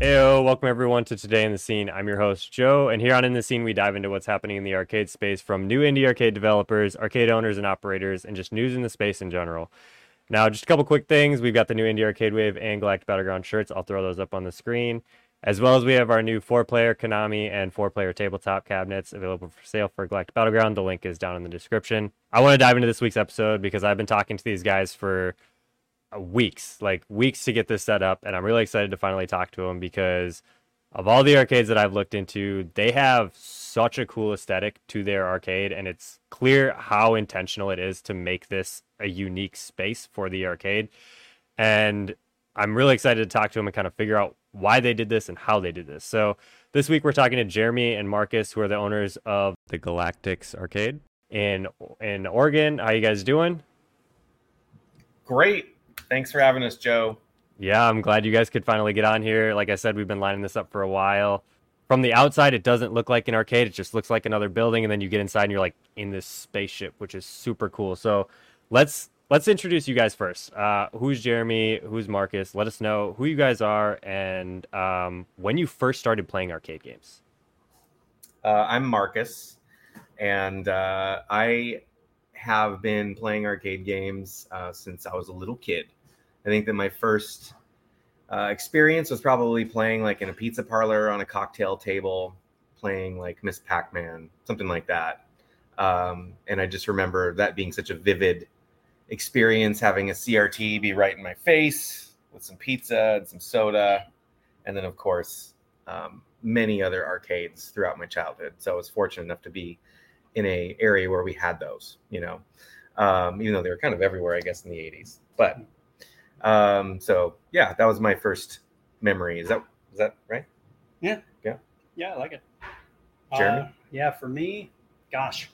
Heyo, welcome everyone to Today in the Scene. I'm your host, Joe, and here on In the Scene, we dive into what's happening in the arcade space from new indie arcade developers, arcade owners and operators, and just news in the space in general. Now, just a couple quick things. We've got the new Indie Arcade Wave and Galactic Battleground shirts. I'll throw those up on the screen. As well as we have our new four player Konami and four player tabletop cabinets available for sale for Galactic Battleground. The link is down in the description. I want to dive into this week's episode because I've been talking to these guys for Uh, weeks, like weeks to get this set up, and I'm really excited to finally talk to them because of all the arcades that I've looked into, they have such a cool aesthetic to their arcade, and it's clear how intentional it is to make this a unique space for the arcade. And I'm really excited to talk to them and kind of figure out why they did this and how they did this. So this week we're talking to Jeremy and Marcus, who are the owners of the Galactix Arcade in in Oregon. How you guys doing? Great. Thanks for having us, Joe. Yeah, I'm glad you guys could finally get on here. Like I said, we've been lining this up for a while. From the outside, it doesn't look like an arcade. It just looks like another building, and then you get inside and you're like in this spaceship, which is super cool. So let's let's introduce you guys first. Uh, who's Jeremy? Who's Marcus? Let us know who you guys are and um, when you first started playing arcade games. Uh, I'm Marcus, and uh, I have been playing arcade games uh, since I was a little kid. I think that my first uh, experience was probably playing like in a pizza parlor on a cocktail table, playing like Miss Pac Man, something like that. Um, and I just remember that being such a vivid experience, having a CRT be right in my face with some pizza and some soda. And then, of course, um, many other arcades throughout my childhood. So I was fortunate enough to be in a area where we had those, you know, um, even though they were kind of everywhere, I guess, in the 80s. But um, so yeah, that was my first memory. Is that is that right? Yeah. Yeah. Yeah, I like it. Jeremy? Uh, yeah, for me, gosh,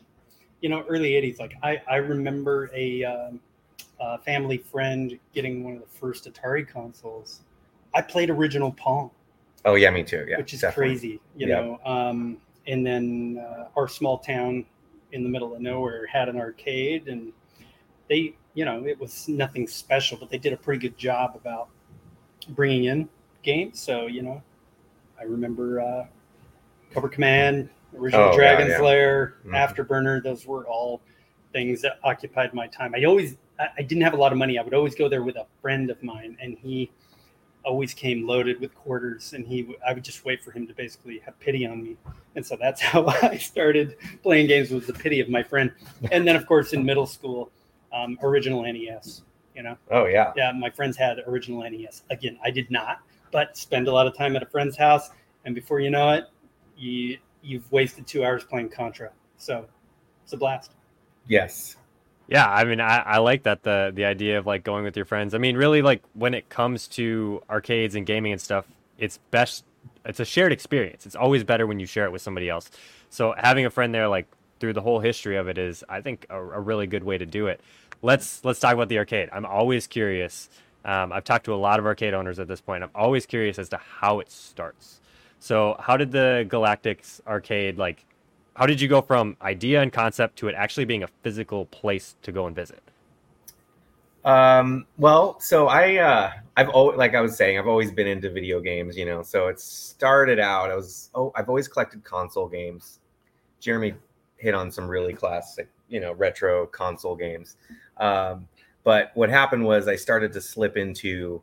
you know, early 80s, like I, I remember a, um, a family friend getting one of the first Atari consoles. I played original Pong, Oh yeah, me too. Yeah, which is definitely. crazy, you Yeah. know. Um, and then uh, our small town in the middle of nowhere had an arcade, and they, you know, it was nothing special, but they did a pretty good job about bringing in games. So, you know, I remember uh, Cobra Command, original Oh, yeah, Dragon yeah. Slayer, Mhm. Afterburner. Those were all things that occupied my time. I always, I didn't have a lot of money. I would always go there with a friend of mine, and he always came loaded with quarters, and he, I would just wait for him to basically have pity on me, and so that's how I started playing games with the pity of my friend. And then, of course, in middle school, um, original NES. You know, Oh yeah. yeah, my friends had original NES. Again, I did not, but spend a lot of time at a friend's house, and before you know it, you you've wasted two hours playing Contra. So it's a blast. Yes. Yeah, I mean, I, I like that the the idea of like going with your friends. I mean, really, like when it comes to arcades and gaming and stuff, it's best. It's a shared experience. It's always better when you share it with somebody else. So having a friend there, like through the whole history of it, is I think a, a really good way to do it. Let's let's talk about the arcade. I'm always curious. Um, I've talked to a lot of arcade owners at this point. I'm always curious as to how it starts. So, how did the Galactix arcade like? How did you go from idea and concept to it actually being a physical place to go and visit? Um, well, so I, uh, I've always, like I was saying, I've always been into video games, you know. So it started out. I was, oh, I've always collected console games. Jeremy hit on some really classic, you know, retro console games. Um, but what happened was I started to slip into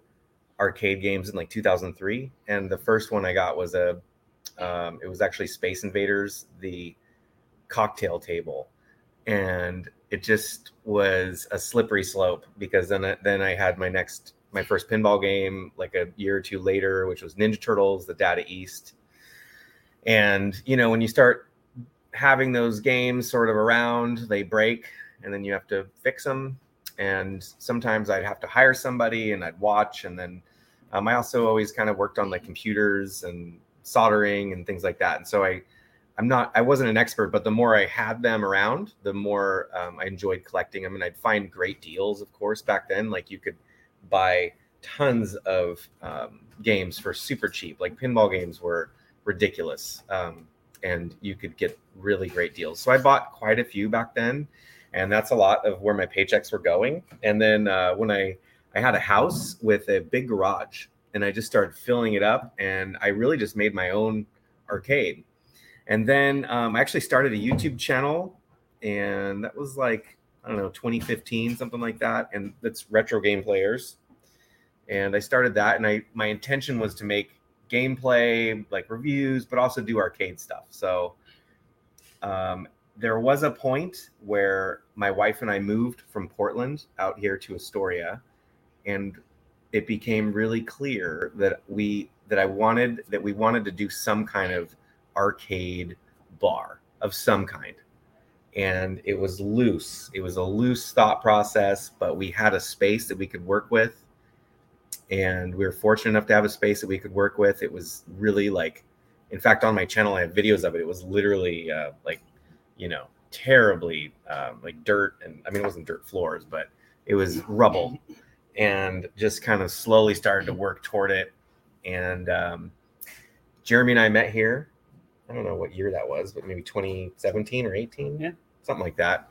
arcade games in like 2003, and the first one I got was a, um, it was actually Space Invaders, the cocktail table, and it just was a slippery slope because then I, then I had my next my first pinball game like a year or two later, which was Ninja Turtles: The Data East, and you know when you start having those games sort of around, they break, and then you have to fix them. And sometimes I'd have to hire somebody, and I'd watch, and then um, I also always kind of worked on like computers and soldering and things like that. And so I I'm not I wasn't an expert, but the more I had them around, the more um, I enjoyed collecting them, and I'd find great deals. Of course, back then, like you could buy tons of um, games for super cheap. Like pinball games were ridiculous, um, and you could get really great deals. So I bought quite a few back then, and that's a lot of where my paychecks were going. And then uh, when I I had a house with a big garage, and I just started filling it up, and I really just made my own arcade. And then um, I actually started a YouTube channel, and that was like I don't know 2015, something like that, and that's retro game players. And I started that, and I my intention was to make gameplay like reviews, but also do arcade stuff. So um, there was a point where my wife and I moved from Portland out here to Astoria, and it became really clear that we that I wanted that we wanted to do some kind of arcade bar of some kind. And it was loose. It was a loose thought process, but we had a space that we could work with. And we were fortunate enough to have a space that we could work with. It was really like, in fact, on my channel, I have videos of it. It was literally uh, like, you know, terribly um, like dirt. And I mean, it wasn't dirt floors, but it was rubble and just kind of slowly started to work toward it. And um, Jeremy and I met here. I don't know what year that was, but maybe 2017 or 18, Yeah. something like that.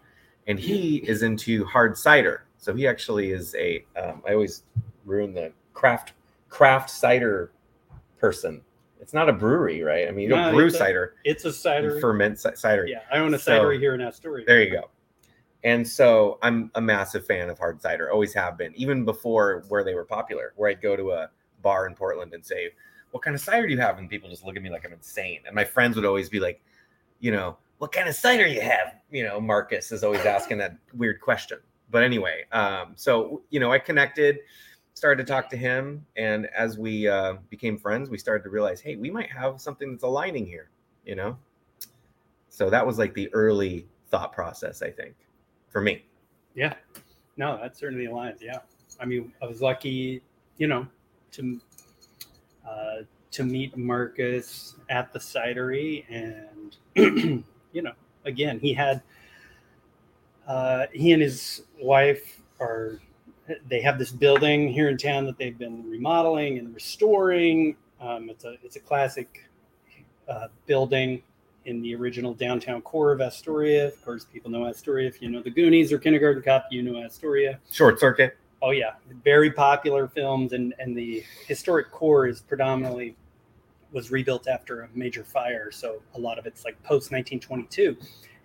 And he is into hard cider, so he actually is a. Um, I always ruin the craft craft cider person. It's not a brewery, right? I mean, you don't brew it's a- cider, It's a cider. ferment ci- cider. yeah, I own a So- cidery here in Astoria. There you go. And so I'm a massive fan of hard cider, always have been, even before where they were popular, where I'd go to a bar in Portland and say, What kind of cider do you have? And people just look at me like I'm insane. And my friends would always be like, You know, what kind of cider you have? You know, Marcus is always asking that weird question. But anyway, um, so, you know, I connected, started to talk to him. And as we uh, became friends, we started to realize, Hey, we might have something that's aligning here, you know? So that was like the early thought process, I think, for me. Yeah, no, that certainly aligns. Yeah, I mean, I was lucky, you know, to uh, to meet Marcus at the cidery, and you know, again, he had uh, he and his wife are they have this building here in town that they've been remodeling and restoring. Um, it's a it's a classic uh, building in the original downtown core of Astoria. Of course, people know Astoria. If you know the Goonies or Kindergarten Cop, you know Astoria. Short circuit. Oh yeah, very popular films, and and the historic core is predominantly was rebuilt after a major fire, so a lot of it's like post 1922,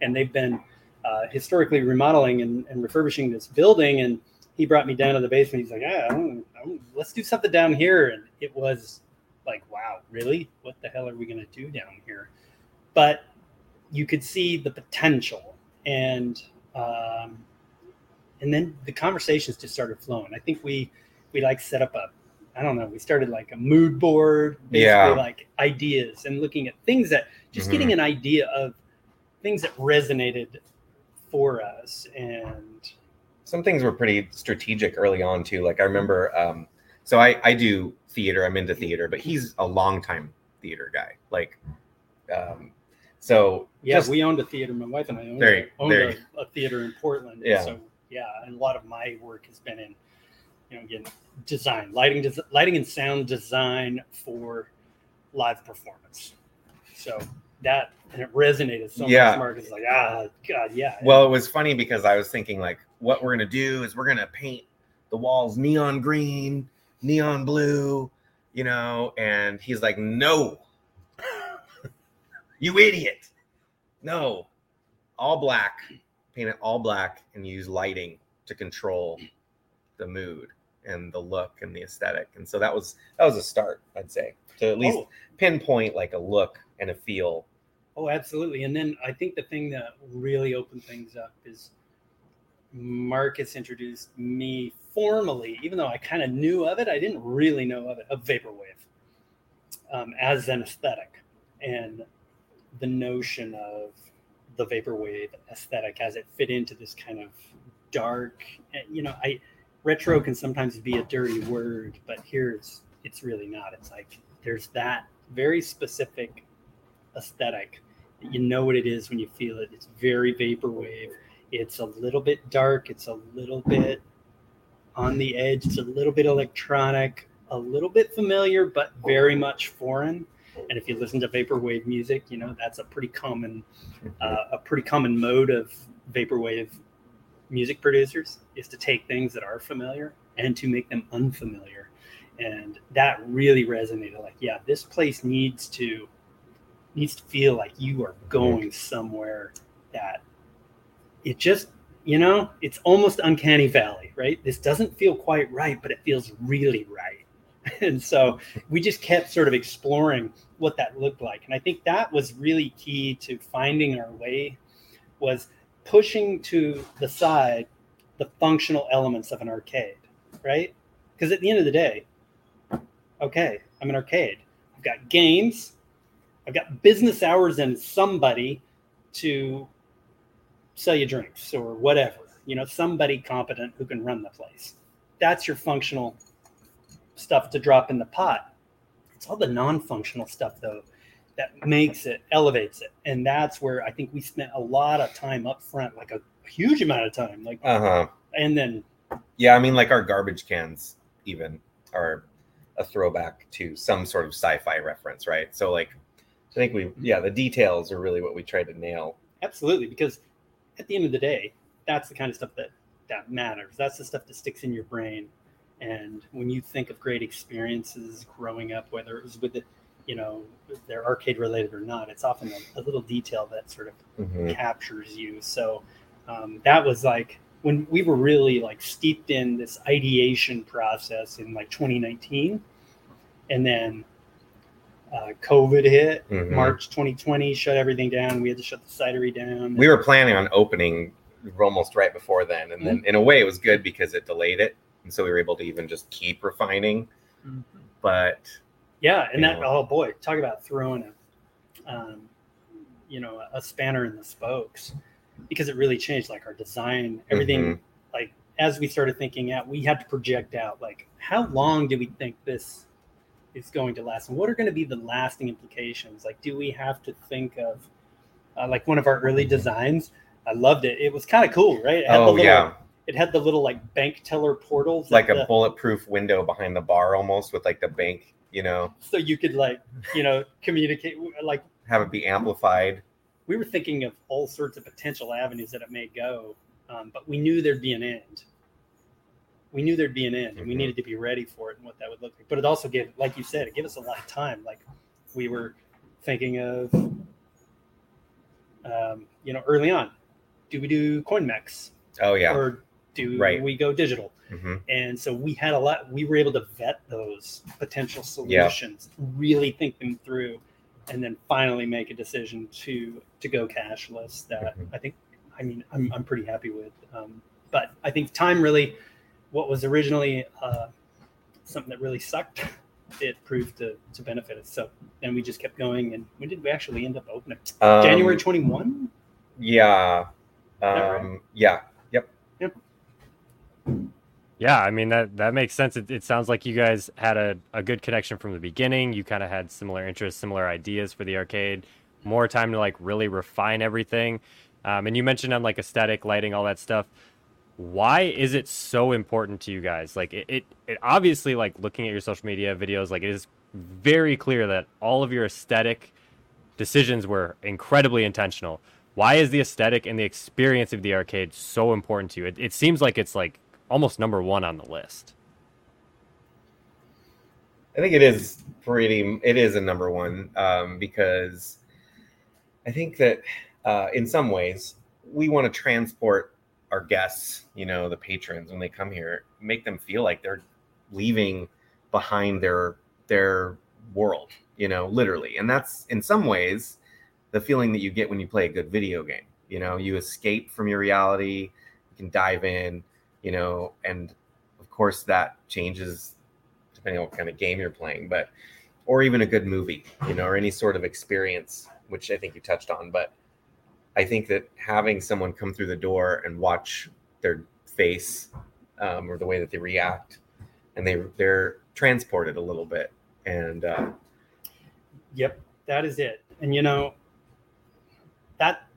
and they've been uh, historically remodeling and, and refurbishing this building. And he brought me down to the basement. He's like, "Yeah, I don't, I don't, let's do something down here." And it was like, "Wow, really? What the hell are we gonna do down here?" But you could see the potential, and um, and then the conversations just started flowing. I think we we like set up a I don't know, we started like a mood board, basically Yeah. like ideas and looking at things that just getting an idea of things that resonated for us and Some things were pretty strategic early on too. Like I remember, um, so I I do theater. I'm into theater, but he's a longtime theater guy. Like, um, so yeah, just- we owned a theater. My wife and I owned, Very- owned a, a theater in Portland. Yeah. So yeah, and a lot of my work has been in, you know, again, design, lighting, des- lighting and sound design for live performance. So that and it resonated so Yeah. much. Mark is like, ah, God, yeah. Well, it was funny because I was thinking like, what we're gonna do is we're gonna paint the walls neon green, neon blue, you know. And he's like, no, you idiot, no, all black, paint it all black, and use lighting to control the mood and the look and the aesthetic. And so that was that was a start, I'd say, to at least Oh. pinpoint like a look and a feel. Oh, absolutely. And then I think the thing that really opened things up is Marcus introduced me formally, even though I kind of knew of it, I didn't really know of it, of vaporwave um, as an aesthetic and the notion of the vaporwave aesthetic as it fit into this kind of dark, eh, you know, I retro can sometimes be a dirty word, but here it's it's really not. It's like there's that very specific aesthetic. That you know what it is when you feel it. It's very vaporwave. It's a little bit dark. It's a little bit on the edge. It's a little bit electronic, a little bit familiar, but very much foreign. And if you listen to vaporwave music, you know that's a pretty common, uh, a pretty common mode of vaporwave music producers is to take things that are familiar and to make them unfamiliar. and that really resonated. Like, yeah, this place needs to needs to feel like you are going somewhere that it just you know it's almost uncanny valley right this doesn't feel quite right but it feels really right and so we just kept sort of exploring what that looked like. And i think that was really key to finding our way was pushing to the side the functional elements of an arcade right? Because at the end of the day okay i'm an arcade. I've got games. I've got business hours and somebody to sell you drinks or whatever you know somebody competent who can run the place. That's your functional stuff to drop in the pot. It's all the non-functional stuff though that makes it elevates it, and that's where I think we spent a lot of time up front, like a huge amount of time, like Uh huh. and then Yeah, I mean, like our garbage cans even are a throwback to some sort of sci-fi reference, right? So, like, I think we, yeah, the details are really what we try to nail. absolutely because at the end of the day, that's the kind of stuff that that matters. That's the stuff that sticks in your brain. And when you think of great experiences growing up, whether it was with the, you know, they're arcade related or not, it's often a, a little detail that sort of Mhm. captures you. So um, that was like when we were really like steeped in this ideation process in like 2019, and then uh, COVID hit. Mhm. March 2020 shut everything down. We had to shut the cidery down. We were planning on opening almost right before then, and then in a way, it was good because it delayed it, and so we were able to even just keep refining. But yeah, and that Yeah. oh boy, talk about throwing a, um, you know, a spanner in the spokes because it really changed like our design, everything. Mhm. Like as we started thinking out, we had to project out like how long do we think this is going to last, and what are going to be the lasting implications? Like, do we have to think of uh, like one of our early designs? I loved it. It was kind of cool, right? It had the oh little, yeah, It had the little like bank teller portals, like a the- bulletproof window behind the bar, almost with like the bank, you know, so you could like you know communicate like have it be amplified. we were thinking of all sorts of potential avenues that it may go, um, but we knew there'd be an end. We knew there'd be an end, and we Mhm. needed to be ready for it and what that would look like. But it also gave, like you said, it gave us a lot of time. Like we were thinking of, um, you know, early on, do we do coin mechs Oh yeah, or do Right. we go digital? hmm And so we had a lot. We were able to vet those potential Yeah. solutions, really think them through, and then finally make a decision to to go cashless. That Mhm. I think. I mean, I'm I'm pretty happy with. Um, but I think time really, what was originally uh, something that really sucked, it proved to to benefit us. So then we just kept going. And when did we actually end up opening? Um, January 21. Yeah. that right? Um, yeah. Yeah, I mean that that makes sense. It, it sounds like you guys had a, a good connection from the beginning. You kind of had similar interests, similar ideas for the arcade. More time to like really refine everything. Um, and you mentioned on like aesthetic, lighting, all that stuff. Why is it so important to you guys? Like it, it, it obviously like looking at your social media videos, like it is very clear that all of your aesthetic decisions were incredibly intentional. Why is the aesthetic and the experience of the arcade so important to you? It, it seems like it's like almost number one on the list. I think it is pretty. It is a number one um, because I think that uh, in some ways we want to transport our guests, you know, the patrons when they come here, make them feel like they're leaving behind their their world, you know, literally. And that's in some ways the feeling that you get when you play a good video game. You know, you escape from your reality, you can dive in, you know, and of course that changes depending on what kind of game you're playing, but or even a good movie, you know, or any sort of experience, which I think you touched on. But I think that having someone come through the door and watch their face um, or the way that they react, and they they're transported a little bit, and uh, Yep, that is it. And you know, that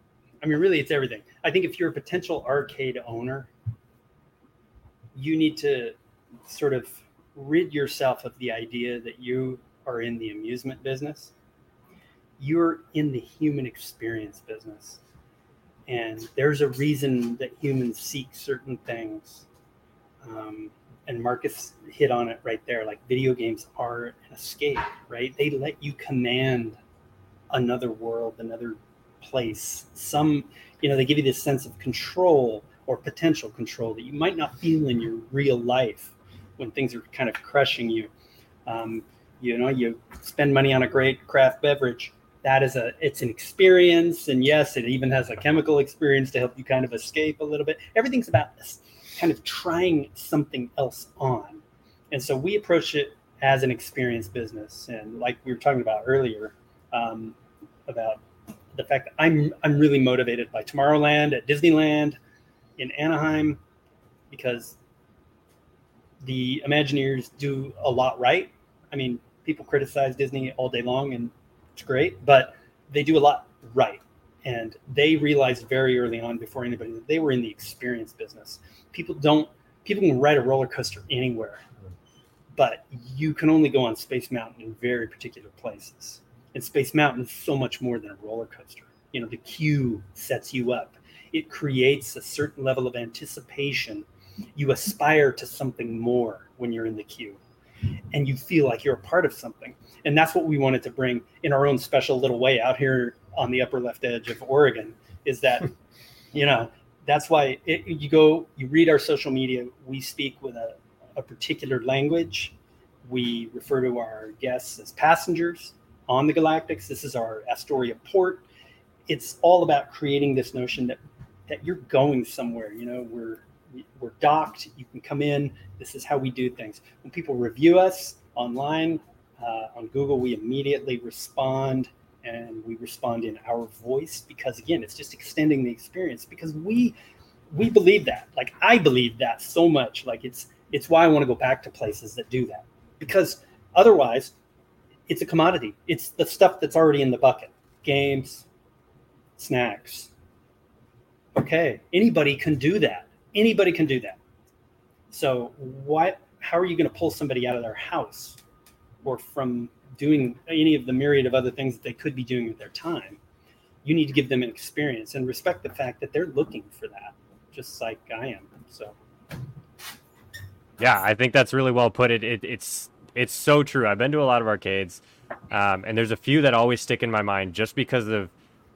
I mean, really, it's everything. I think if you're a potential arcade owner, you need to sort of rid yourself of the idea that you are in the amusement business. You're in the human experience business. And there's a reason that humans seek certain things. Um, and Marcus hit on it right there. Like video games are an escape, right? They let you command another world, another place. Some, you know, they give you this sense of control or potential control that you might not feel in your real life when things are kind of crushing you. Um, you know, you spend money on a great craft beverage. That is a, it's an experience, and yes, it even has a chemical experience to help you kind of escape a little bit. Everything's about this kind of trying something else on. And so we approach it as an experience business. And like we were talking about earlier, um, about the fact that I'm I'm really motivated by Tomorrowland at Disneyland in Anaheim because the Imagineers do a lot right. I mean, people criticize Disney all day long, and it's great, but they do a lot right. And they realized very early on, before anybody, that they were in the experience business people don't people can ride a roller coaster anywhere but you can only go on space mountain in very particular places and space mountain is so much more than a roller coaster you know the queue sets you up it creates a certain level of anticipation. You aspire to something more when you're in the queue and you feel like you're a part of something. And that's what we wanted to bring in our own special little way out here on the upper left edge of oregon is that you know that's why it, you go you read our social media we speak with a, a particular language. We refer to our guests as passengers on the Galactix. This is our astoria port. It's all about creating this notion that that you're going somewhere you know we're we're docked you can come in this is how we do things. When people review us online uh, on google we immediately respond and we respond in our voice because again it's just extending the experience because we we believe that. Like i believe that so much. Like it's it's why i want to go back to places that do that. Because otherwise it's a commodity. It's the stuff that's already in the bucket. Games snacks okay anybody can do that anybody can do that so what how are you going to pull somebody out of their house or from doing any of the myriad of other things that they could be doing with their time, you need to give them an experience and respect the fact that they're looking for that, just like I am. So, yeah, I think that's really well put. It, it it's it's so true. I've been to a lot of arcades, um, and there's a few that always stick in my mind just because of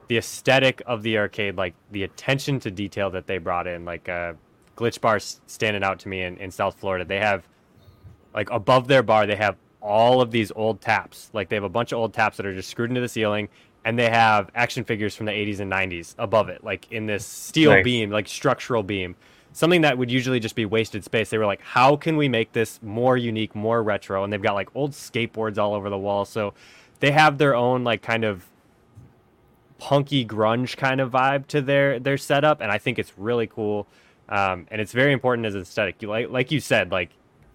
the aesthetic of the arcade, like the attention to detail that they brought in. Like uh, Glitch Bar standing out to me in, in South Florida, they have like above their bar, they have all of these old taps. Like they have a bunch of old taps that are just screwed into the ceiling, and they have action figures from the 80s and 90s above it, like in this steel nice. beam, like structural beam. Something that would usually just be wasted space. They were like, how can we make this more unique, more retro? And they've got like old skateboards all over the wall. So they have their own like kind of punky grunge kind of vibe to their their setup, and I think it's really cool. Um, and it's very important as aesthetic. You like like you said, like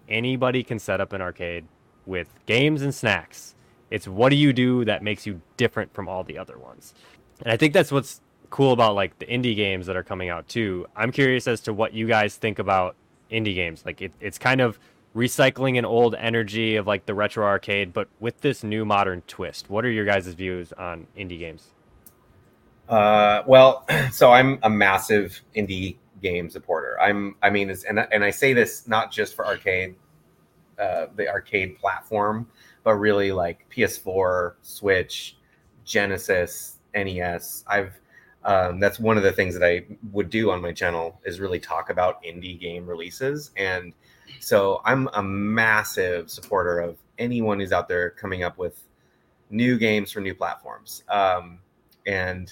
anybody can set up an arcade with games and snacks. It's what do you do that makes you different from all the other ones. And I think that's what's cool about like the indie games that are coming out too. I'm curious as to what you guys think about indie games. Like it, it's kind of recycling an old energy of like the retro arcade, but with this new modern twist. What are your guys' views on indie games? Uh, well, so I'm a massive indie game supporter. I'm, I mean, and and I say this not just for arcade uh, the arcade platform, but really like PS4, Switch, Genesis, NES. I've um, that's one of the things that I would do on my channel is really talk about indie game releases. And so I'm a massive supporter of anyone who's out there coming up with new games for new platforms. Um, and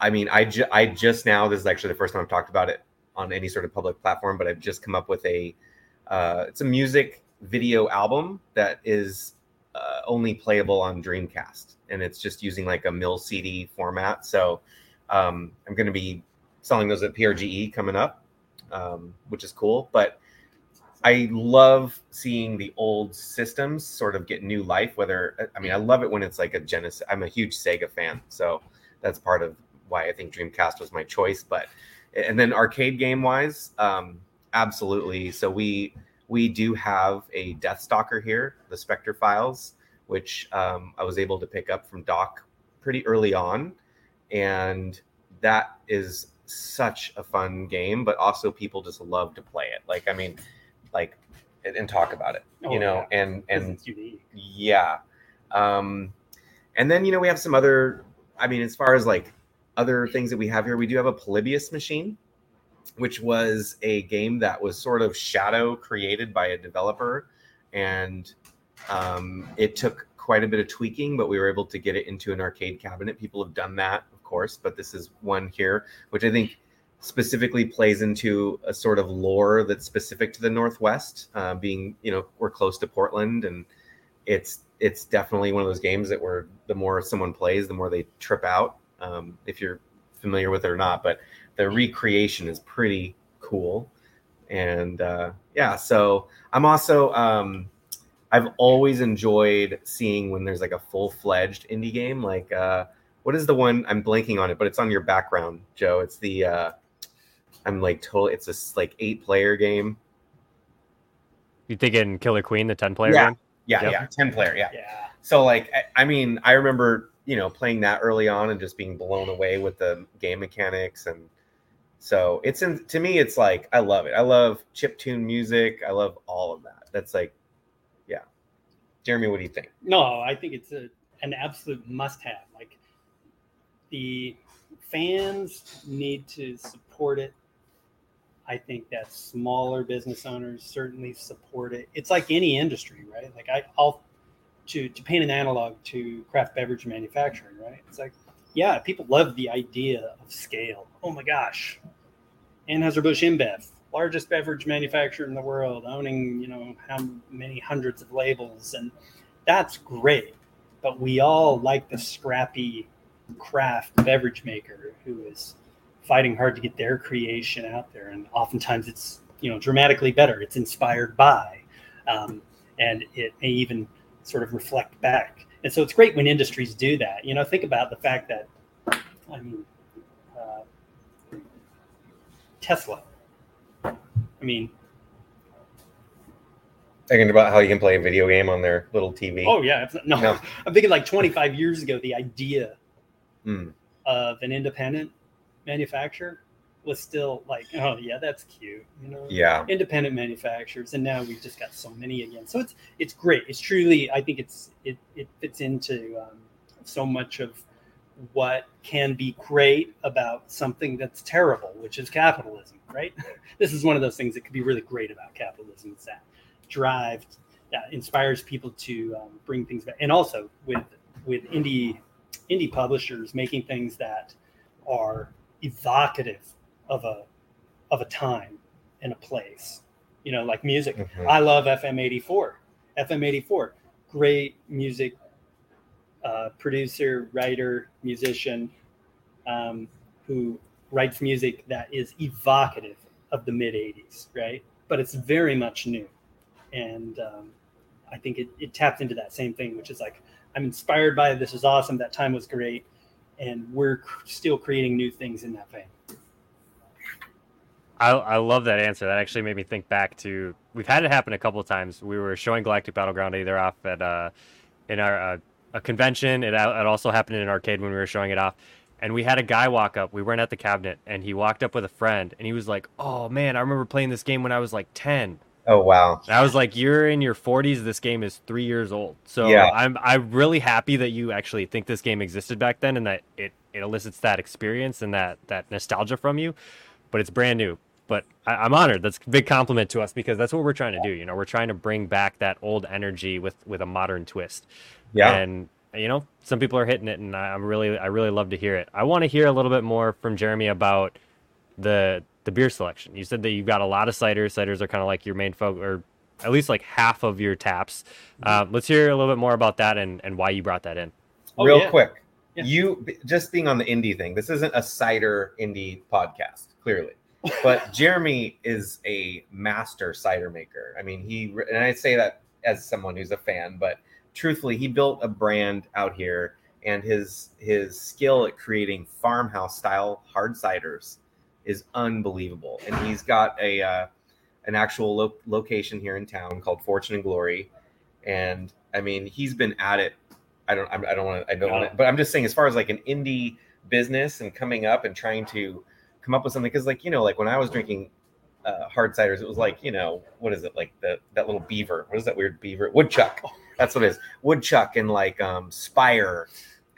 I mean, I, ju- I just now, this is actually the first time I've talked about it on any sort of public platform, but I've just come up with a, uh, it's a music video album that is uh, only playable on Dreamcast, and it's just using like a MIL-CD format. So um, I'm going to be selling those at PRGE coming up, um, which is cool. But I love seeing the old systems sort of get new life. Whether I mean, I love it when it's like a Genesis. I'm a huge Sega fan, so that's part of why I think Dreamcast was my choice. But and then arcade game wise, um, absolutely. So we we do have a Deathstalker here, the Spectre Files, which um, I was able to pick up from Doc pretty early on, and that is such a fun game, but also people just love to play it. Like I mean, like and, and talk about it, Oh, you know, yeah. and and yeah. Um, and then, you know, we have some other, I mean, as far as like other things that we have here, we do have a Polybius machine, which was a game that was sort of shadow created by a developer. And um, it took quite a bit of tweaking, but we were able to get it into an arcade cabinet. People have done that, of course, but this is one here, which I think specifically plays into a sort of lore that's specific to the Northwest, uh, being, you know, we're close to Portland and it's it's definitely one of those games that where the more someone plays, the more they trip out. Um, if you're familiar with it or not, but the recreation is pretty cool. And uh, yeah, so I'm also um, I've always enjoyed seeing when there's like a full fledged indie game. Like uh, what is the one I'm blanking on it, but it's on your background, Joe. It's the uh, I'm like totally. It's this like eight player game. You thinking Killer Queen, the ten player Yeah. game? Yeah, Yep. yeah, ten player. Yeah. Yeah. So like I, I mean, I remember you know playing that early on and just being blown away with the game mechanics and so it's in to me it's like I love it. I love chip tune music. I love all of that. That's like yeah. Jeremy, what do you think? No, I think it's a, an absolute must have. Like the fans need to support it. I think that smaller business owners certainly support it. It's like any industry, right? Like I, I'll to to paint an analog to craft beverage manufacturing, right? It's like, yeah, people love the idea of scale. Oh my gosh, Anheuser-Busch InBev, largest beverage manufacturer in the world, owning you know how many hundreds of labels, and that's great. But we all like the scrappy craft beverage maker who is fighting hard to get their creation out there, and oftentimes it's you know dramatically better. It's inspired by, um, and it may even sort of reflect back. And so it's great when industries do that. You know, think about the fact that, I mean, uh, Tesla. I mean, Thinking about how you can play a video game on their little TV. oh yeah, no, No. I'm thinking like 25 years ago, the idea Mm. of an independent manufacturer was still like, oh yeah, that's cute, you know. Yeah. Independent manufacturers, and now we've just got so many again. So it's it's great. It's truly, I think it's it it fits into um, so much of what can be great about something that's terrible, which is capitalism, right? this is one of those things that could be really great about capitalism. It's that drive that inspires people to um, bring things back, and also with with indie indie publishers making things that are evocative of a of a time and a place. You know, like music. Mhm. I love FM eighty four. FM eighty four, great music uh, producer, writer, musician, um, who writes music that is evocative of the mid '80s, right? But it's very much new, and um, I think it, it tapped into that same thing, which is like I'm inspired by it. This is awesome. That time was great, and we're cr- still creating new things in that vein. I, I love that answer. That actually made me think back to we've had it happen a couple of times. We were showing Galactic Battleground either off at uh, in our uh, a convention. It, it also happened in an arcade when we were showing it off. And we had a guy walk up. We weren't at the cabinet, and he walked up with a friend, and he was like, "Oh man, I remember playing this game when I was like 10." Oh wow. And I was like, "You're in your 40s. This game is three years old." So Yeah. I'm I'm really happy that you actually think this game existed back then, and that it it elicits that experience and that that nostalgia from you. But it's brand new. But I, I'm honored. That's a big compliment to us because that's what we're trying to do. You know, we're trying to bring back that old energy with with a modern twist. Yeah. And you know, some people are hitting it, and I- I'm really I really love to hear it. I want to hear a little bit more from Jeremy about the the beer selection. You said that you've got a lot of ciders. Ciders are kind of like your main focus, or at least like half of your taps. Uh, let's hear a little bit more about that and, and why you brought that in. Oh, Real yeah. quick. Yeah. You just being on the indie thing. This isn't a cider indie podcast, clearly. But Jeremy is a master cider maker. I mean, he and I say that as someone who's a fan, but truthfully, he built a brand out here and his his skill at creating farmhouse style hard ciders is unbelievable. And he's got a uh, an actual lo- location here in town called Fortune and Glory. And I mean, he's been at it. I don't. I don't want to. I don't want to. But I'm just saying, as far as like an indie business and coming up and trying to come up with something because like you know like when I was drinking uh, hard ciders, it was like you know what is it like the that little beaver? What is that weird beaver? Woodchuck. That's what it is. Woodchuck and like um, Spire,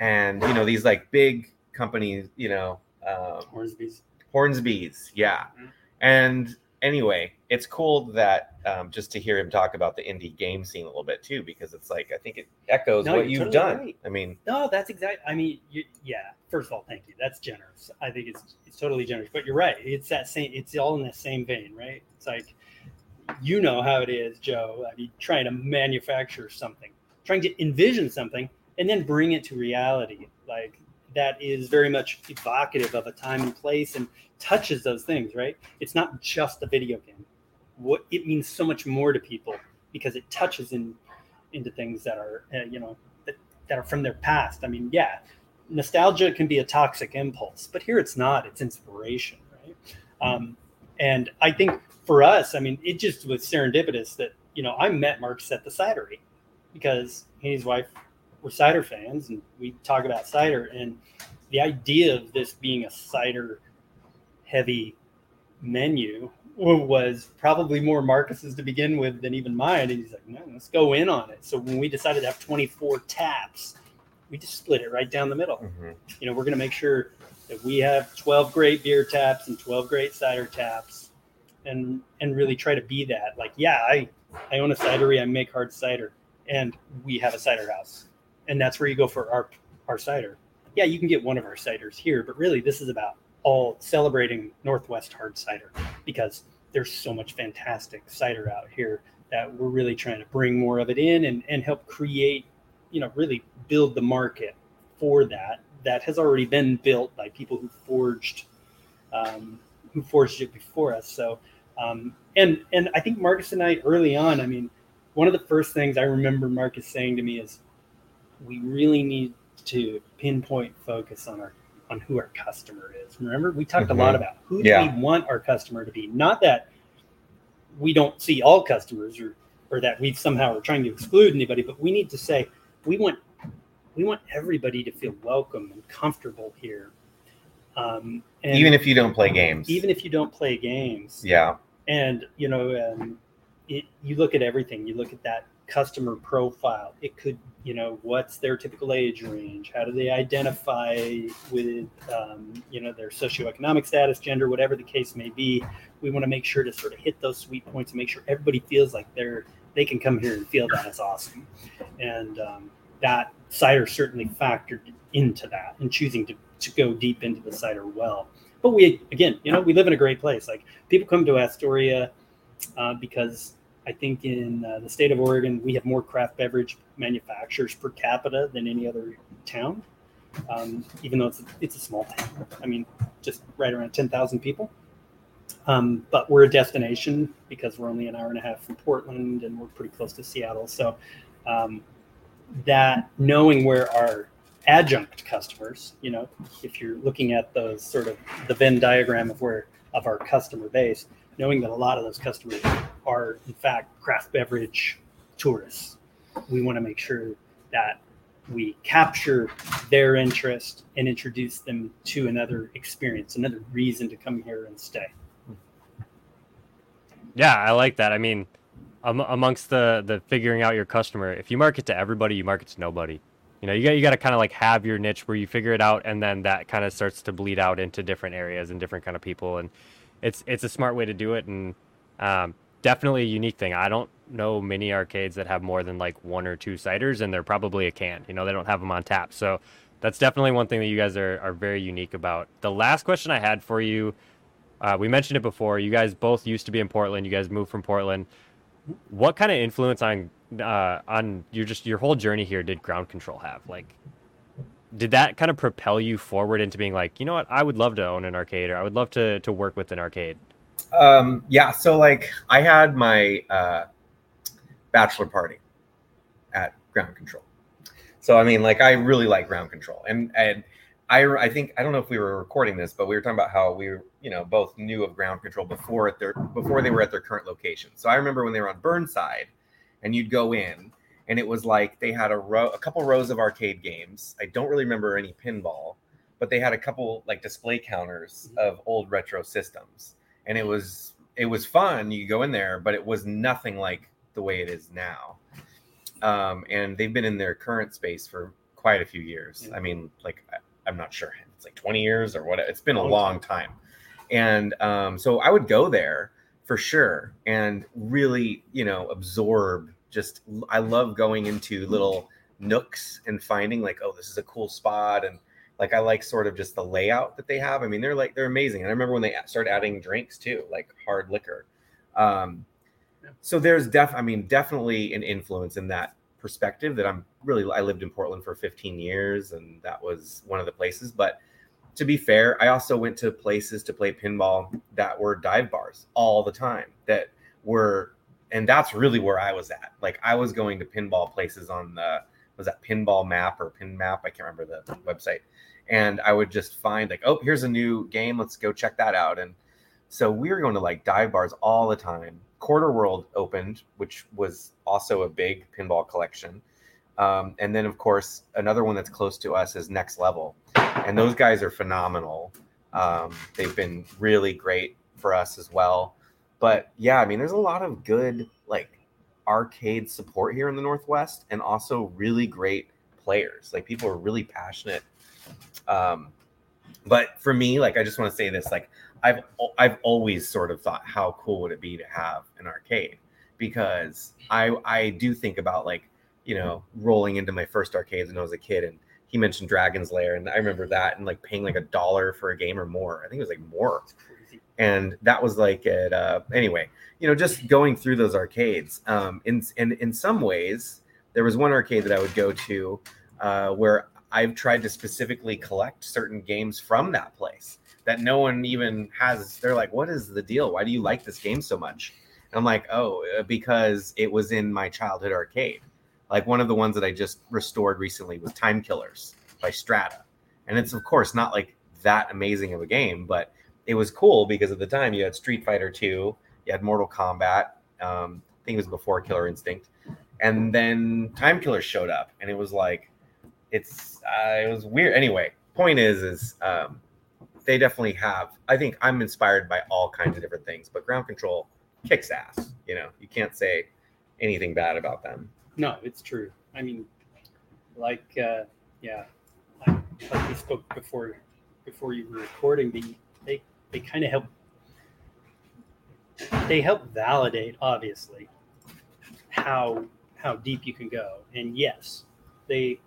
and you know these like big companies. You know um, Hornsby's. Hornsby's, yeah. Mhm. And anyway, it's cool that um, just to hear him talk about the indie game scene a little bit too, because it's like I think it echoes No, what you've totally done. right. I mean, No, that's exactly. I mean, you, yeah. First of all, thank you. That's generous. I think it's it's totally generous. But you're right. It's that same. It's all in that same vein, right? It's like you know how it is, Joe. I mean, trying to manufacture something, trying to envision something, and then bring it to reality. Like that is very much evocative of a time and place and touches those things, right? It's not just a video game. What it means so much more to people because it touches in into things that are, uh, you know, that, that are from their past. I mean, yeah, nostalgia can be a toxic impulse, but here it's not. It's inspiration, right? Um, and I think for us, I mean, it just was serendipitous that you know I met Mark at the cidery because he and his wife were cider fans, and we talk about cider. And the idea of this being a cider heavy menu was probably more Marcus's to begin with than even mine. And he's like, no, let's go in on it. So when we decided to have 24 taps, we just split it right down the middle. mhm. You know, we're going to make sure that we have 12 great beer taps and 12 great cider taps and and really try to be that. Like, yeah, I I own a cidery, I make hard cider, and we have a cider house. And that's where you go for our our cider. Yeah, you can get one of our ciders here, but really this is about all celebrating Northwest hard cider because there's so much fantastic cider out here that we're really trying to bring more of it in and, and help create, you know, really build the market for that that has already been built by people who forged um, who forged it before us. So um, and and I think Marcus and I early on, I mean, one of the first things I remember Marcus saying to me is we really need to pinpoint focus on our on who our customer is. Remember, we talked a lot about who Yeah. do we want our customer to be. Not that we don't see all customers or or that we somehow are trying to exclude anybody, but we need to say we want we want everybody to feel welcome and comfortable here. Um, and even if you don't play games, even if you don't play games, yeah, and you know um, it, you look at everything. You look at that customer profile. It could you know what's their typical age range? How do they identify with um, you know their socioeconomic status gender whatever the case may be? We want to make sure to sort of hit those sweet points and make sure everybody feels like they're they can come here and feel that it's awesome. And um, that cider certainly factored into that and choosing to, to go deep into the cider well. But we again you know we live in a great place. Like people come to Astoria uh, because I think in uh, the state of Oregon we have more craft beverage manufacturers per capita than any other town. Um, even though it's a, it's a small town, I mean, just right around ten thousand people. Um, but we're a destination because we're only an hour and a half from Portland and we're pretty close to Seattle. So um, that knowing where our adjunct customers, you know, if you're looking at those sort of the Venn diagram of where of our customer base, knowing that a lot of those customers are in fact craft beverage tourists, we want to make sure that we capture their interest and introduce them to another experience, another reason to come here and stay. Yeah, I like that. I mean, um, amongst the the figuring out your customer, if you market to everybody, you market to nobody. You know, you got you got to kind of like have your niche where you figure it out, and then that kind of starts to bleed out into different areas and different kind of people, and it's it's a smart way to do it, and um, definitely a unique thing. I don't know many arcades that have more than like one or two ciders, and they're probably a can. You know, they don't have them on tap, so that's definitely one thing that you guys are are very unique about. The last question I had for you. Uh, we mentioned it before. You guys both used to be in Portland. You guys moved from Portland. What kind of influence on uh, on your just your whole journey here did ground control have? Like, did that kind of propel you forward into being like, you know what, I would love to own an arcade, or I would love to to work with an arcade? Um, yeah, so like I had my uh, bachelor party at Ground Control. So I mean, like I really like Ground Control, and and I I think I don't know if we were recording this, but we were talking about how we were you know both knew of Ground Control before at their before they were at their current location. So I remember when they were on Burnside, and you'd go in, and it was like they had a row a couple rows of arcade games. I don't really remember any pinball, but they had a couple like display counters Mhm. of old retro systems, and it was it was fun. You go in there, but it was nothing like the way it is now. Um, and they've been in their current space for quite a few years. I mean, like I'm not sure it's like 20 years or what. It's been a Long long time, and um, so I would go there for sure and really, you know, absorb. Just I love going into little nooks and finding like, oh, this is a cool spot, and like I like sort of just the layout that they have. I mean, they're like they're amazing. And I remember when they started adding drinks too, like hard liquor. Um, so there's def, I mean, definitely an influence in that perspective that I'm really. I lived in Portland for 15 years, and that was one of the places. But to be fair, I also went to places to play pinball that were dive bars all the time. That were, and that's really where I was at. Like I was going to pinball places on the was that pinball map or pin map? I can't remember the website. And I would just find like, oh, here's a new game. Let's go check that out. And so we were going to like dive bars all the time. Quarter World opened, which was also a big pinball collection. Um, and then, of course, another one that's close to us is Next Level. And those guys are phenomenal. Um, they've been really great for us as well. But yeah, I mean, there's a lot of good like arcade support here in the Northwest and also really great players. Like people are really passionate. Um, but for me, like I just want to say this, like I've I've always sort of thought how cool would it be to have an arcade because I I do think about like you know rolling into my first arcades when I was a kid and he mentioned Dragon's Lair and I remember that and like paying like a dollar for a game or more. I think it was like more. And that was like at uh anyway you know just going through those arcades um in in in some ways there was one arcade that i would go to uh where i've tried to specifically collect certain games from that place that no one even has. They're like what is the deal? Why do you like this game so much? And i'm like oh uh, because it was in my childhood arcade. Like one of the ones that i just restored recently was time killers by strata. And it's of course not like that amazing of a game but it was cool because at the time you had Street Fighter 2, you had Mortal Kombat. Um, I think it was before Killer Instinct, and then Time Killers showed up, and it was like, it's uh, it was weird. Anyway, point is, is um, they definitely have. I think I'm inspired by all kinds of different things, but Ground Control kicks ass. You know, you can't say anything bad about them. No, it's true. I mean, like, uh, yeah, like, like we spoke before, before you were recording. The they kind of help. They help validate, obviously, how how deep you can go. And yes, they.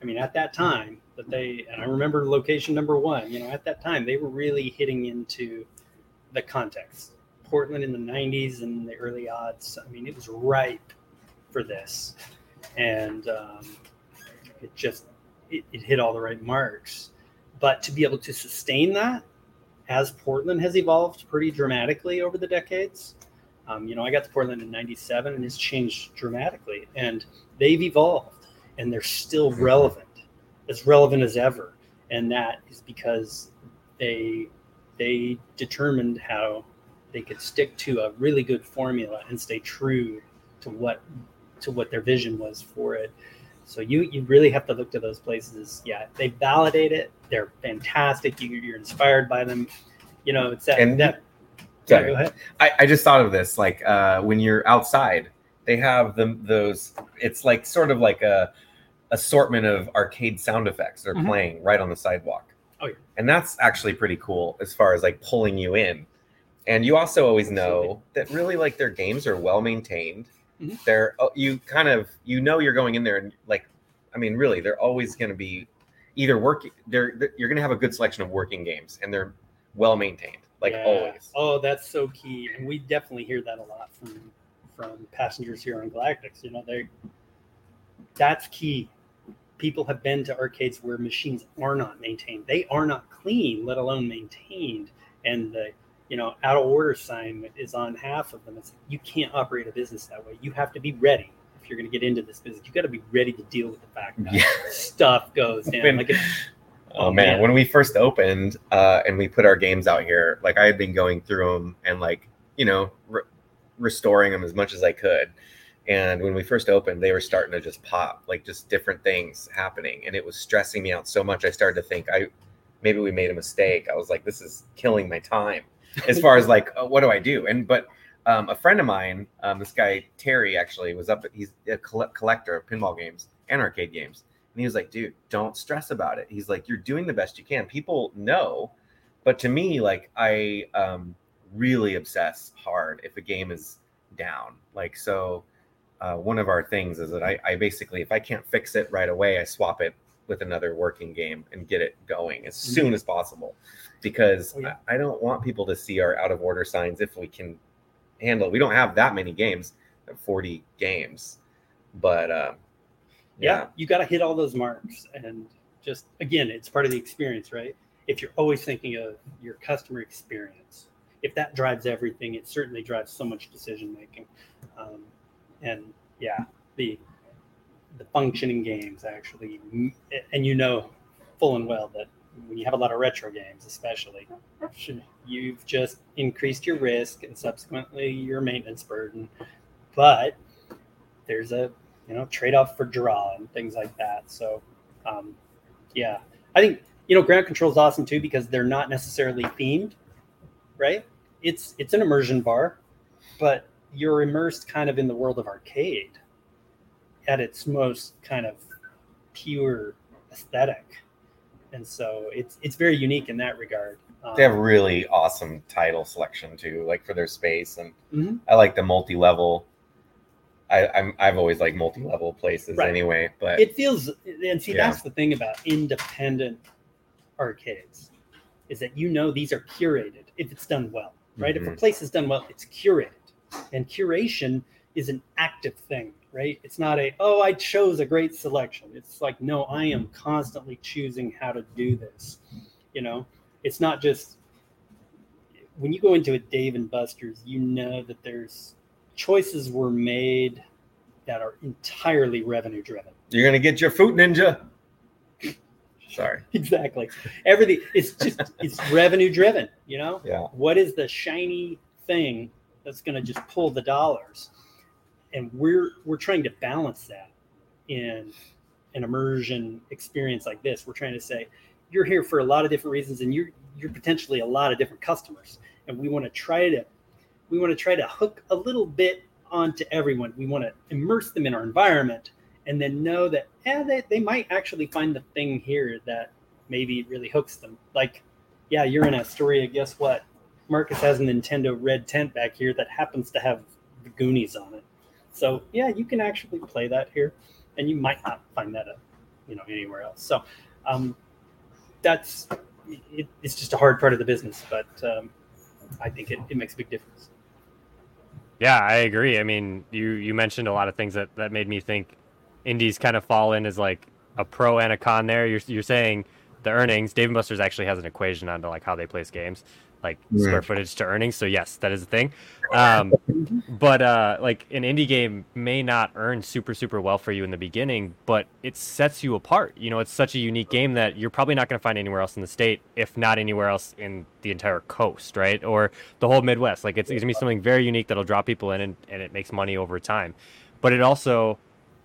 I mean, at that time, that they and I remember location number one. You know, at that time, they were really hitting into the context. Portland in the '90s and the early odds. I mean, it was ripe for this, and um, it just it, it hit all the right marks. But to be able to sustain that, as Portland has evolved pretty dramatically over the decades, um, you know, I got to Portland in '97, and it's changed dramatically, and they've evolved, and they're still relevant, as relevant as ever, and that is because they they determined how they could stick to a really good formula and stay true to what to what their vision was for it. So you you really have to look to those places. Yeah, they validate it. They're fantastic. You, you're inspired by them. You know, it's that. And- that yeah, Sorry. go ahead. I, I just thought of this like uh, when you're outside they have them those it's like sort of like a assortment of arcade sound effects that are Mhm. playing right on the sidewalk Oh, yeah. and that's actually pretty cool as far as like pulling you in and you also always know that really like their games are well maintained Mhm. they're oh, you kind of you know you're going in there and like i mean really they're always going to be either working they're, they're- you're going to have a good selection of working games and they're well maintained like Yeah. always Oh, that's so key, and we definitely hear that a lot from from passengers here on Galactix. You know, they that's key. People have been to arcades where machines are not maintained. They are not clean, let alone maintained. And the you know out of order sign is on half of them. It's like, you can't operate a business that way. You have to be ready if you're going to get into this business. You got to be ready to deal with the fact that Yeah. stuff goes down. When- like if, Oh Oh, man. man. when we first opened uh, and we put our games out here, like I had been going through them and like you know re- restoring them as much as I could. And when we first opened, they were starting to just pop, like just different things happening, and it was stressing me out so much. I started to think I, maybe we made a mistake. I was like, this is killing my time as far as like, uh, what do I do? And but um, a friend of mine, um, this guy Terry, actually was up. He's a coll- collector of pinball games and arcade games, and he was like, dude, don't stress about it. He's like, you're doing the best you can. People know, but to me, like, I um, really obsess hard if a game is down. Like, so uh, one of our things is that I, I basically, if I can't fix it right away, I swap it with another working game and get it going as Mm-hmm. soon as possible because Oh, yeah. I, I don't want people to see our out of order signs if we can handle it. we don't have that many games 40 games but uh, yeah, you got to hit all those marks and just again it's part of the experience right if you're always thinking of your customer experience if that drives everything it certainly drives so much decision making um, and yeah the the functioning games actually and you know full and well that when you have a lot of retro games especially you've just increased your risk and subsequently your maintenance burden. But there's a you know trade-off for draw and things like that. So um, yeah. I think you know ground control is awesome too because they're not necessarily themed right? It's it's an immersion bar but you're immersed kind of in the world of arcade at its most kind of pure aesthetic and so it's it's very unique in that regard um, they have really awesome title selection too like for their space and Mhm. i like the multi-level I, I'm, I've always liked multi-level places Right. anyway, but it feels and see Yeah. that's the thing about independent arcades is that you know these are curated if it's done well right if a Mhm. place is done well it's curated and curation is an active thing right? It's not a oh i chose a great selection. It's like no i am constantly choosing how to do this you know? It's not just when you go into a dave and buster's you know that there's choices were made that are entirely revenue driven. You're gonna get your food ninja. Sorry. exactly. Everything it's just it's revenue driven you know? Yeah. what is the shiny thing that's going to just pull the dollars and we're we're trying to balance that in an immersion experience like this. We're trying to say you're here for a lot of different reasons and you're you're potentially a lot of different customers. And we want to try to we want to try to hook a little bit onto everyone. We want to immerse them in our environment and then know that eh, they, they might actually find the thing here that maybe really hooks them. Like yeah you're in astoria guess what? Marcus has a nintendo red tent back here that happens to have the goonies on it so yeah you can actually play that here and you might not find that uh, you know anywhere else so um, that's it, it's just a hard part of the business but um, i think it, it makes a big difference Yeah, I agree. I mean, you you mentioned a lot of things that that made me think indies kind of fall in as like a pro and a con. There, you're you're saying the earnings. Dave and Buster's actually has an equation onto like how they place games, like Yeah. square footage to earnings. So yes, that is a thing. Um, but uh, like an indie game may not earn super super well for you in the beginning, but it sets you apart. You know, it's such a unique game that you're probably not going to find anywhere else in the state, if not anywhere else in the entire coast, right? Or the whole Midwest. Like it's, it's gonna be something very unique that'll draw people in, and, and it makes money over time. But it also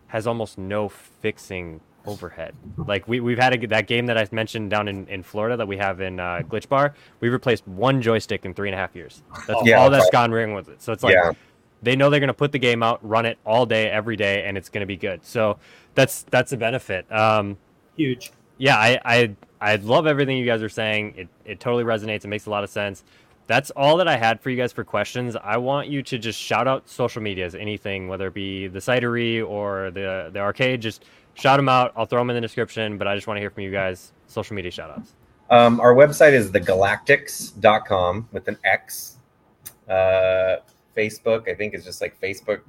has almost no fixing overhead. Like we we've had a, that game that I mentioned down in, in Florida that we have in uh, Glitch Bar. We replaced one joystick in three and a half years. That's Oh, Yeah. all that's gone wrong with it. So it's like yeah. they know they're going to put the game out, run it all day, every day, and it's going to be good. So that's that's a benefit. Um, huge yeah, I, I I love everything you guys are saying. It it totally resonates. It makes a lot of sense. That's all that I had for you guys for questions. I want you to just shout out social medias, anything, whether it be the Cidery or the the arcade. Just shout them out. I'll throw them in the description. But I just want to hear from you guys. Social media shout outs. Um, our website is thegalactix.com with an X. Uh, Facebook, I think, is just like Facebook,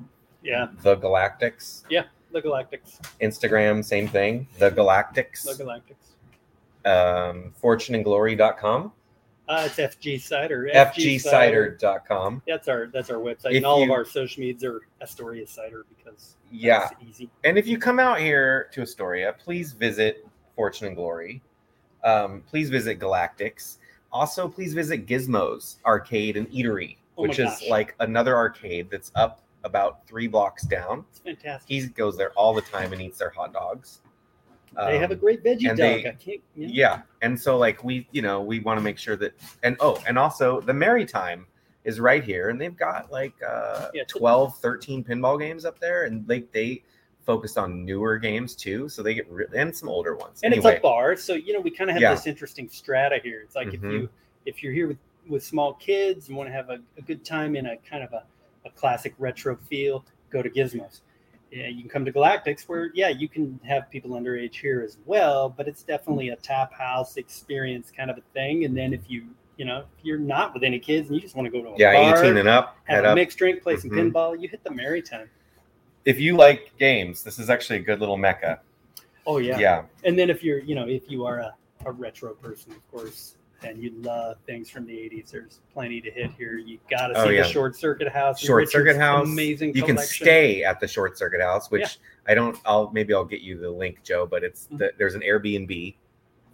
yeah The Galactix. Yeah, the galactix Instagram, same thing, The Galactix. the galactix Um, fortuneandglory.com, uh, it's fg cider fgcider.com. that's our that's our website If and all of our social medias are astoria cider because Yeah. easy And if you come out here to Astoria, please visit Fortune and Glory. Um, please visit Galactix. Also, please visit Gizmos Arcade and Eatery, Oh which is gosh. like another arcade that's up about three blocks down. it's fantastic He goes there all the time and eats their hot dogs. They have a Um, great veggie dog. they- I can't. Yeah. yeah and so like we you know we want to make sure that and oh and also the Merry Time is right here and they've got like uh Yeah, 12 13 pinball games up there and like they focused on newer games too so they get re- and some older ones and anyway it's a bar, so you know we kind of have Yeah. this interesting strata here. It's like Mhm. if you if you're here with with small kids and want to have a, a good time in a kind of a, a classic retro feel, go to Gizmos. Yeah, you can come to Galactix where yeah you can have people underage here as well, but it's definitely a tap house experience kind of a thing. And then if you you know if you're not with any kids and you just want to go to a yeah bar, 18 and up have a up mixed drink, play some Mhm. pinball, you hit the Merry Time. if you like games this is actually a good little mecca Oh yeah. yeah And then if you're, you know, if you are a, a retro person, of course, and you love things from the 80s, there's plenty to hit here. You got to see Oh, yeah. the Short Circuit House. short Richard's circuit house Amazing you can stay at the short circuit house which Yeah. i don't i'll maybe i'll get you the link joe but it's Mhm. the, there's an airbnb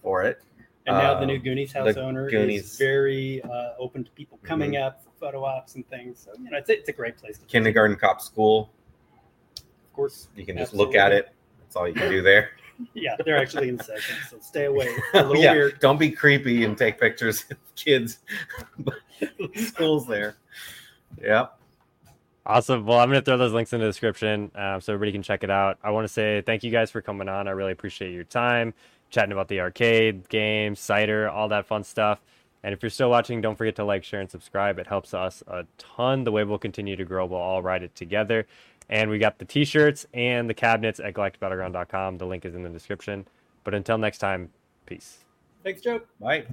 for it And now uh, the new Goonies house owner Goonies. is very uh, open to people coming up for photo ops and things. So, you know, it's, a- it's a great place to visit. kindergarten cop school Of course. You can just look at it. That's all you can do there. Yeah, they're actually in session, so stay away. A little yeah, weird. don't be creepy and take pictures of kids. School's there. Yep. Awesome. Well, I'm going to throw those links in the description um, so everybody can check it out. I want to say thank you guys for coming on. I really appreciate your time, chatting about the arcade, games, cider, all that fun stuff. And if you're still watching, don't forget to like, share, and subscribe. It helps us a ton. The way we'll continue to grow, we'll all ride it together. And we got the t shirts and the cabinets at galacticbattleground.com. The link is in the description. But until next time, peace. Thanks, Joe. Bye.